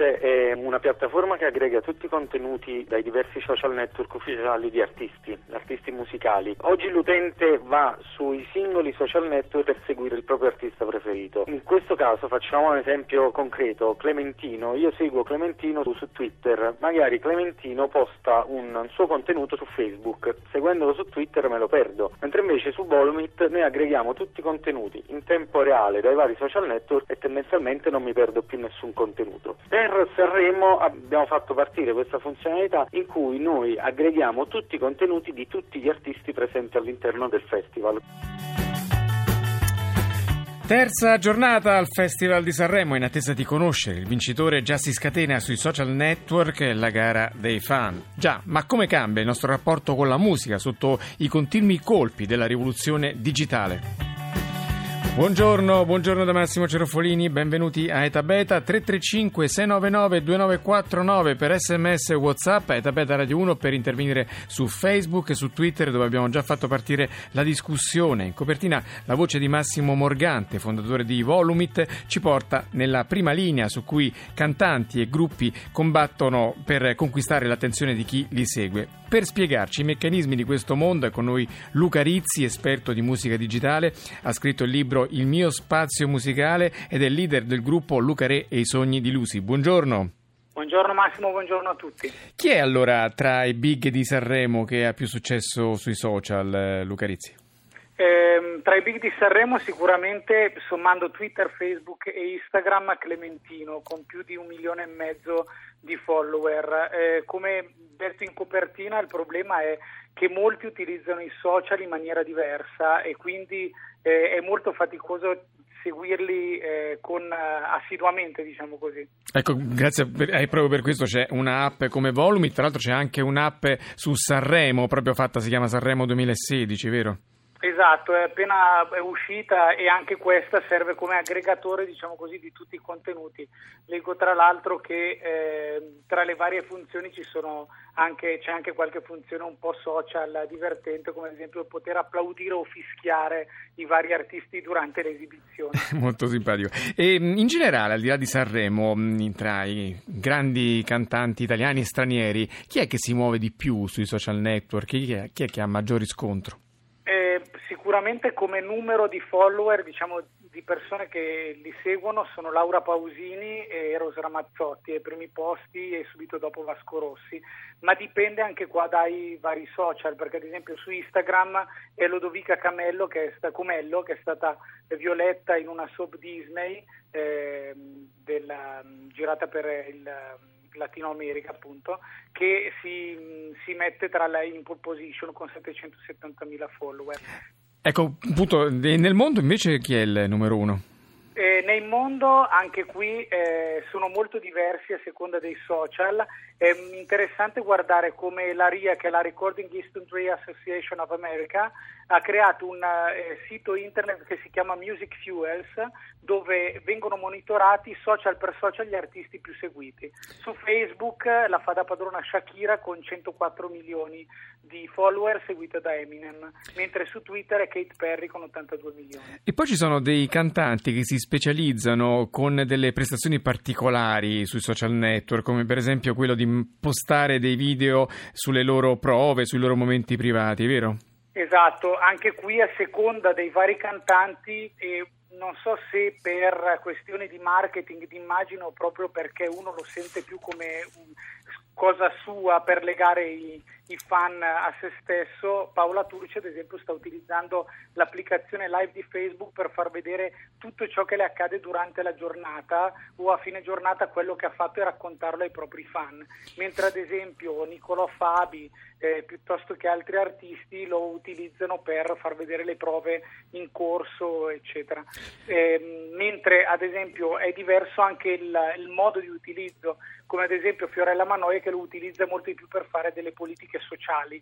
Volumit è una piattaforma che aggrega tutti i contenuti dai diversi social network ufficiali di artisti, artisti musicali. Oggi l'utente va sui singoli social network per seguire il proprio artista preferito. In questo caso facciamo un esempio concreto, Clementino, io seguo Clementino su Twitter, magari Clementino posta un suo contenuto su Facebook, seguendolo su Twitter me lo perdo, mentre invece su Volumit noi aggreghiamo tutti i contenuti in tempo reale dai vari social network e tendenzialmente non mi perdo più nessun contenuto assoluto. Per Sanremo abbiamo fatto partire questa funzionalità in cui noi aggreghiamo tutti i contenuti di tutti gli artisti presenti all'interno del festival. Terza giornata al Festival di Sanremo in attesa di conoscere il vincitore già si scatena sui social network la gara dei fan. Già, ma come cambia il nostro rapporto con la musica sotto i continui colpi della rivoluzione digitale? Buongiorno, buongiorno da Massimo Cerofolini, benvenuti a Eta Beta 335 699 2949 per sms e whatsapp, Eta Beta Radio 1 per intervenire su Facebook e su Twitter dove abbiamo già fatto partire la discussione. In copertina la voce di Massimo Morgante, fondatore di Volumit, ci porta nella prima linea su cui cantanti e gruppi combattono per conquistare l'attenzione di chi li segue. Per spiegarci i meccanismi di questo mondo è con noi Luca Rizzi, esperto di musica digitale, ha scritto il libro Il mio spazio musicale ed è leader del gruppo Luca Re e i sogni di Lucy. Buongiorno. Buongiorno Massimo, buongiorno a tutti. Chi è allora tra i big di Sanremo che ha più successo sui social, eh, Luca Rizzi? Eh, tra i big di Sanremo sicuramente sommando Twitter, Facebook e Instagram Clementino con più di un milione e mezzo di follower. Eh, come detto in copertina il problema è che molti utilizzano i social in maniera diversa e quindi eh, è molto faticoso seguirli eh, con, uh, assiduamente, diciamo così. Ecco, grazie, per, eh, proprio per questo c'è un'app come Volumi, tra l'altro c'è anche un'app su Sanremo, proprio fatta, si chiama Sanremo 2016, vero? Esatto, è appena uscita e anche questa serve come aggregatore diciamo così, di tutti i contenuti. Leggo tra l'altro che eh, tra le varie funzioni anche, c'è anche qualche funzione un po' social divertente, come ad esempio poter applaudire o fischiare i vari artisti durante le esibizioni. Molto simpatico. E in generale, al di là di Sanremo, tra i grandi cantanti italiani e stranieri, chi è che si muove di più sui social network? Chi è, chi è che ha maggior riscontro? Sicuramente come numero di follower, diciamo di persone che li seguono sono Laura Pausini e Eros Ramazzotti ai primi posti e subito dopo Vasco Rossi, ma dipende anche qua dai vari social, perché ad esempio su Instagram è Lodovica Camello che è, sta, Comello, che è stata Violetta in una soap Disney eh, della, girata per il Latino America appunto, che si, si mette tra la in pole position con 770.000 follower. Ecco, appunto, nel mondo invece chi è il numero uno? Eh, nel mondo anche qui eh, sono molto diversi a seconda dei social. È interessante guardare come la RIA, che è la Recording History Association of America, ha creato un eh, sito internet che si chiama Music Fuels, dove vengono monitorati social per social gli artisti più seguiti. Su Facebook la fa da padrona Shakira con 104 milioni di follower seguita da Eminem, mentre su Twitter è Kate Perry con 82 milioni. E poi ci sono dei cantanti che si specializzano con delle prestazioni particolari sui social network, come per esempio quello di postare dei video sulle loro prove, sui loro momenti privati, vero? Esatto, anche qui a seconda dei vari cantanti e non so se per questioni di marketing, di o proprio perché uno lo sente più come cosa sua per legare i, i, fan a se stesso, Paola Turci ad esempio sta utilizzando l'applicazione live di Facebook per far vedere tutto ciò che le accade durante la giornata o a fine giornata quello che ha fatto e raccontarlo ai propri fan, mentre ad esempio Niccolò Fabi eh, piuttosto che altri artisti lo utilizzano per far vedere le prove in corso eccetera. Eh, mentre ad esempio è diverso anche il, il modo di utilizzo come ad esempio Fiorella Manoia che lo utilizza molto di più per fare delle politiche sociali.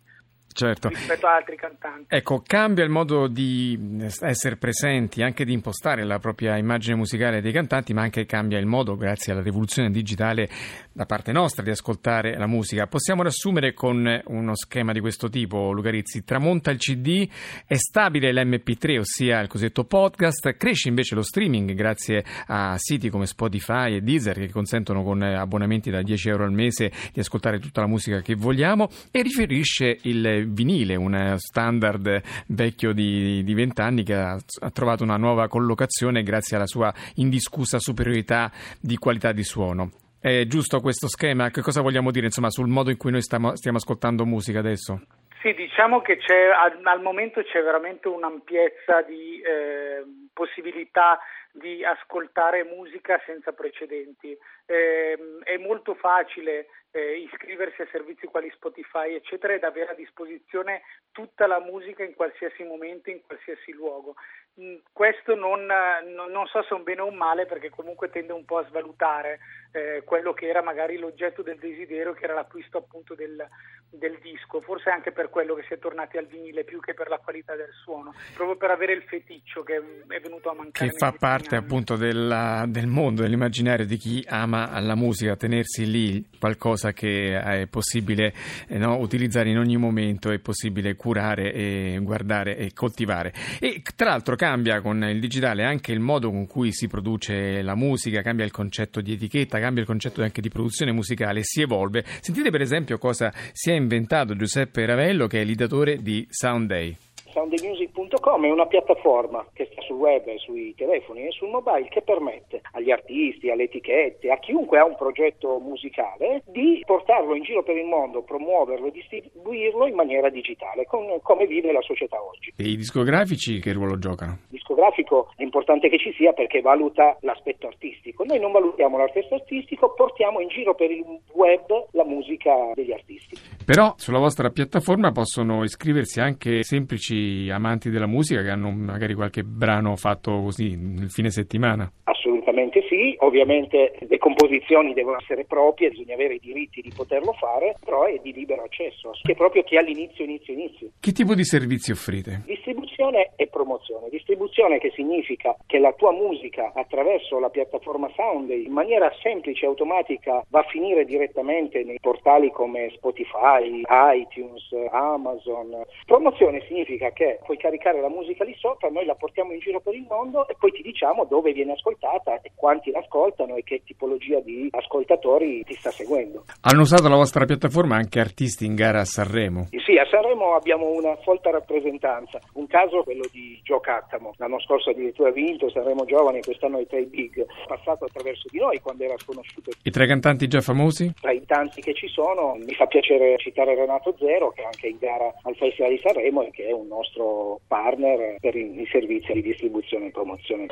Certo. rispetto a altri cantanti. Ecco, cambia il modo di essere presenti, anche di impostare la propria immagine musicale dei cantanti, ma anche cambia il modo, grazie alla rivoluzione digitale da parte nostra, di ascoltare la musica. Possiamo riassumere con uno schema di questo tipo, Lucarizzi. Tramonta il CD, è stabile l'MP3, ossia il cosiddetto podcast, cresce invece lo streaming grazie a siti come Spotify e Deezer che consentono con abbonamenti da 10 euro al mese di ascoltare tutta la musica che vogliamo e riferisce il vinile, un standard vecchio di, di 20 anni che ha, ha, trovato una nuova collocazione grazie alla sua indiscussa superiorità di qualità di suono. È giusto questo schema? Che cosa vogliamo dire insomma, sul modo in cui noi stiamo, stiamo ascoltando musica adesso? Sì, diciamo che al, al, momento c'è veramente un'ampiezza di eh, possibilità di ascoltare musica senza precedenti. Eh, è molto facile eh, iscriversi a servizi quali Spotify, eccetera, ed avere a disposizione tutta la musica in qualsiasi momento, in qualsiasi luogo. Mm, questo non, non, non, so se è un bene o un male perché comunque tende un po' a svalutare eh, quello che era magari l'oggetto del desiderio, che era l'acquisto appunto del, del, disco, forse anche per quello che si è tornati al vinile più che per la qualità del suono, proprio per avere il feticcio che è venuto a mancare. Che fa parte anni. appunto della, del mondo, dell'immaginario di chi ama la musica, tenersi lì qualcosa che è possibile eh, no, utilizzare in ogni momento, è possibile curare e guardare e coltivare. E tra l'altro cambia con il digitale anche il modo con cui si produce la musica, cambia il concetto di etichetta, cambia il concetto anche di produzione musicale, si evolve. Sentite per esempio cosa si è inventato Giuseppe Ravello che è l'ideatore di Sound Day soundmusic.com è una piattaforma che sta sul web, sui telefoni e sul mobile che permette agli artisti, alle etichette, a chiunque ha un progetto musicale di portarlo in giro per il mondo, promuoverlo e distribuirlo in maniera digitale, con, come vive la società oggi. E i discografici che ruolo giocano? Il discografico è importante che ci sia perché valuta l'aspetto artistico. Noi non valutiamo l'aspetto artistico, portiamo in giro per il web la musica degli artisti. Però sulla vostra piattaforma possono iscriversi anche semplici amanti della musica che hanno magari qualche brano fatto così nel fine settimana. Assolutamente sì, ovviamente le composizioni devono essere proprie, bisogna avere i diritti di poterlo fare, però è di libero accesso, che è proprio chi all'inizio, inizio, inizio. Che tipo di servizi offrite? Distribuzione e promozione. Distribuzione che significa che la tua musica attraverso la piattaforma Sound in maniera semplice e automatica va a finire direttamente nei portali come Spotify, iTunes, Amazon. Promozione significa che puoi caricare la musica lì sopra, noi la portiamo in giro per il mondo e poi ti diciamo dove viene ascoltata e quanti l'ascoltano e che tipologia di ascoltatori ti sta seguendo. Hanno usato la vostra piattaforma anche artisti in gara a Sanremo? Sì, a Sanremo abbiamo una folta rappresentanza. Un caso è quello di Gio Cattamo, l'anno scorso addirittura ha vinto Sanremo Giovani, quest'anno è tra i big, passato attraverso di noi quando era sconosciuto. I tre cantanti già famosi? Tra i tanti che ci sono, mi fa piacere citare Renato Zero che è anche in gara al Festival di Sanremo e che è un nostro partner per i, servizi di distribuzione e promozione.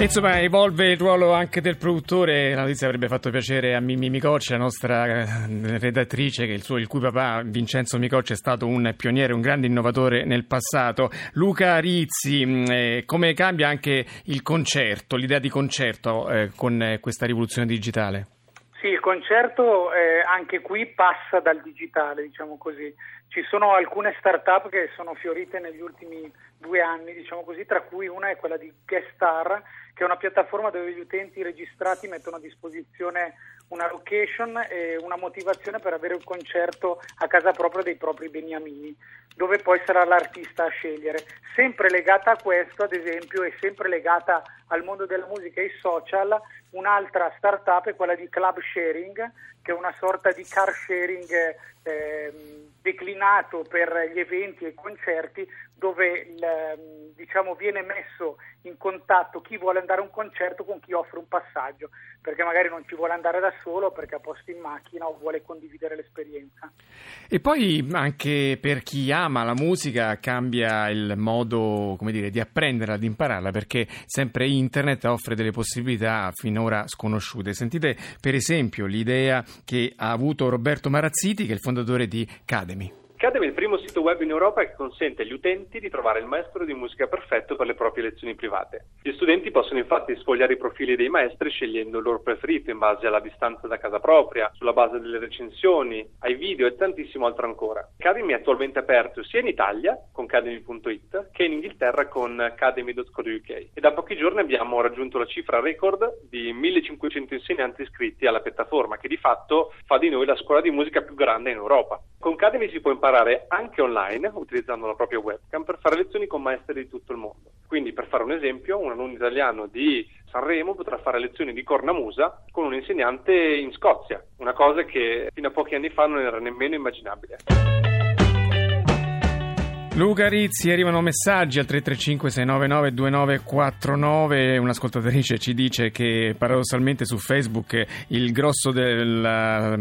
Insomma, evolve il ruolo anche del produttore. La notizia avrebbe fatto piacere a Mimmi Micocci, la nostra eh, redattrice, il, suo, il, cui papà Vincenzo Micocci è stato un pioniere, un grande innovatore nel passato. Luca Rizzi, mm, eh, come cambia anche il concerto, l'idea di concerto eh, con eh, questa rivoluzione digitale? Sì, il concerto eh, anche qui passa dal digitale, diciamo così. Ci sono alcune start-up che sono fiorite negli ultimi due anni, diciamo così, tra cui una è quella di Guestar, che è una piattaforma dove gli utenti registrati mettono a disposizione una location e una motivazione per avere un concerto a casa propria dei propri beniamini, dove poi sarà l'artista a scegliere. Sempre legata a questo, ad esempio, e sempre legata al mondo della musica e ai social, un'altra startup è quella di Club Sharing, che è una sorta di car sharing eh, declinato per gli eventi e i concerti dove il, ehm, diciamo, viene messo in contatto chi vuole andare a un concerto con chi offre un passaggio, perché magari non ci vuole andare da solo perché ha posto in macchina o vuole condividere l'esperienza. E poi anche per chi ama la musica cambia il modo dire, di apprenderla, di impararla, perché sempre internet offre delle possibilità finora sconosciute. Sentite per esempio l'idea che ha avuto Roberto Marazziti, che è il fondatore di Academy. Cadem è il primo sito web in Europa che consente agli utenti di trovare il maestro di musica perfetto per le proprie lezioni private. Gli studenti possono infatti sfogliare i profili dei maestri scegliendo il loro preferito in base alla distanza da casa propria, sulla base delle recensioni, ai video e tantissimo altro ancora. Cademy è attualmente aperto sia in Italia con cademy.it che in Inghilterra con academy.co.uk e da pochi giorni abbiamo raggiunto la cifra record di 1500 insegnanti iscritti alla piattaforma che di fatto fa di noi la scuola di musica più grande in Europa. Con Cademy si può imparare imparare anche online, utilizzando la propria webcam, per fare lezioni con maestri di tutto il mondo. Quindi, per fare un esempio, un alunno italiano di Sanremo potrà fare lezioni di cornamusa con un insegnante in Scozia, una cosa che fino a pochi anni fa non era nemmeno immaginabile. Luca Rizzi, arrivano messaggi al 335-699-2949. Un'ascoltatrice ci dice che paradossalmente su Facebook il grosso del,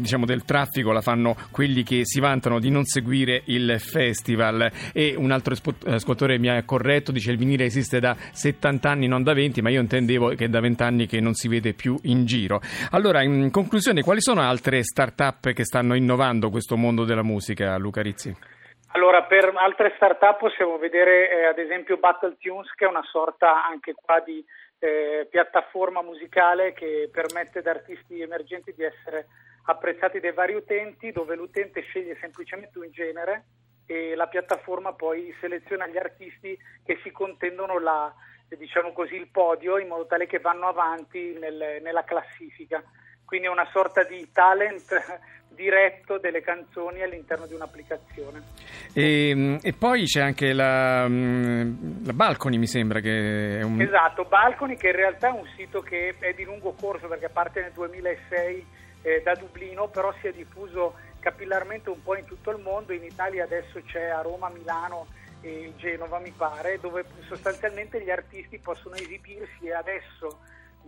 diciamo, del, traffico la fanno quelli che si vantano di non seguire il festival. E un altro ascoltatore mi ha corretto, dice il vinile esiste da 70 anni, non da 20, ma io intendevo che è da 20 anni che non si vede più in giro. Allora, in conclusione, quali sono altre start-up che stanno innovando questo mondo della musica, Luca Rizzi? Allora, per altre start-up possiamo vedere eh, ad esempio BattleTunes, che è una sorta anche qua di eh, piattaforma musicale che permette ad artisti emergenti di essere apprezzati dai vari utenti, dove l'utente sceglie semplicemente un genere e la piattaforma poi seleziona gli artisti che si contendono la, diciamo così, il podio in modo tale che vanno avanti nel, nella classifica. Quindi è una sorta di talent diretto delle canzoni all'interno di un'applicazione. E, e poi c'è anche la, mm, la, Balcony, mi sembra che è un... Esatto, Balcony che in realtà è un sito che è di lungo corso perché parte nel 2006 eh, da Dublino, però si è diffuso capillarmente un po' in tutto il mondo. In Italia adesso c'è a Roma, Milano e Genova, mi pare, dove sostanzialmente gli artisti possono esibirsi e adesso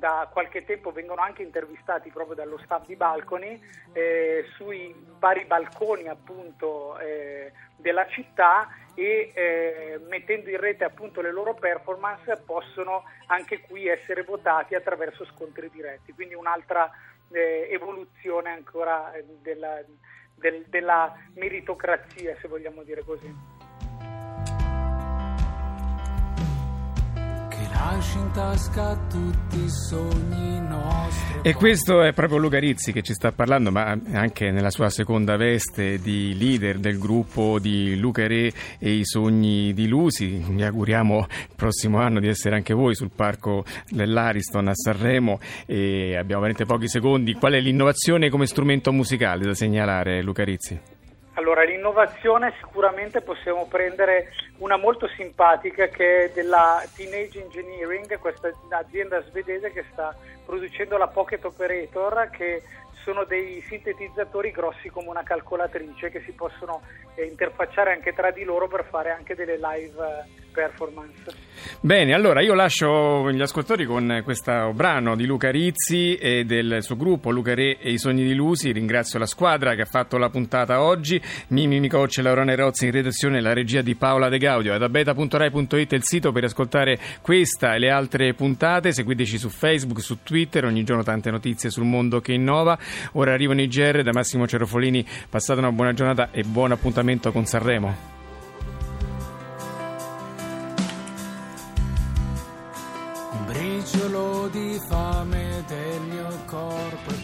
da qualche tempo vengono anche intervistati proprio dallo staff di Balcony eh, sui vari balconi appunto eh, della città e eh, mettendo in rete appunto le loro performance possono anche qui essere votati attraverso scontri diretti, quindi un'altra eh, evoluzione ancora eh, della, del, della meritocrazia se vogliamo dire così. Lasci in tasca tutti i sogni nostri. E questo è proprio Luca Rizzi che ci sta parlando, ma anche nella sua seconda veste di leader del gruppo di Luca Re e i sogni di Lusi. Mi auguriamo il prossimo anno di essere anche voi sul parco dell'Ariston a Sanremo e abbiamo veramente pochi secondi. Qual è l'innovazione come strumento musicale da segnalare, Luca Rizzi? Allora, l'innovazione sicuramente possiamo prendere una molto simpatica che è della Teenage Engineering, questa azienda svedese che sta producendo la Pocket Operator che sono dei sintetizzatori grossi come una calcolatrice che si possono eh, interfacciare anche tra di loro per fare anche delle live eh, performance. Bene, allora io lascio gli ascoltatori con questo brano di Luca Rizzi e del suo gruppo Luca Re e i sogni di Lusi. Ringrazio la squadra che ha fatto la puntata oggi. Mimi Micoc e Laurone Rozzi in redazione, la regia di Paola De Gaudio. Da beta.rai.it è il sito per ascoltare questa e le altre puntate. Seguiteci su Facebook, su Twitter, ogni giorno tante notizie sul mondo che innova. Ora arrivano i GR da Massimo Cerofolini. Passate una buona giornata e buon appuntamento con Sanremo. briciolo di fame del mio corpo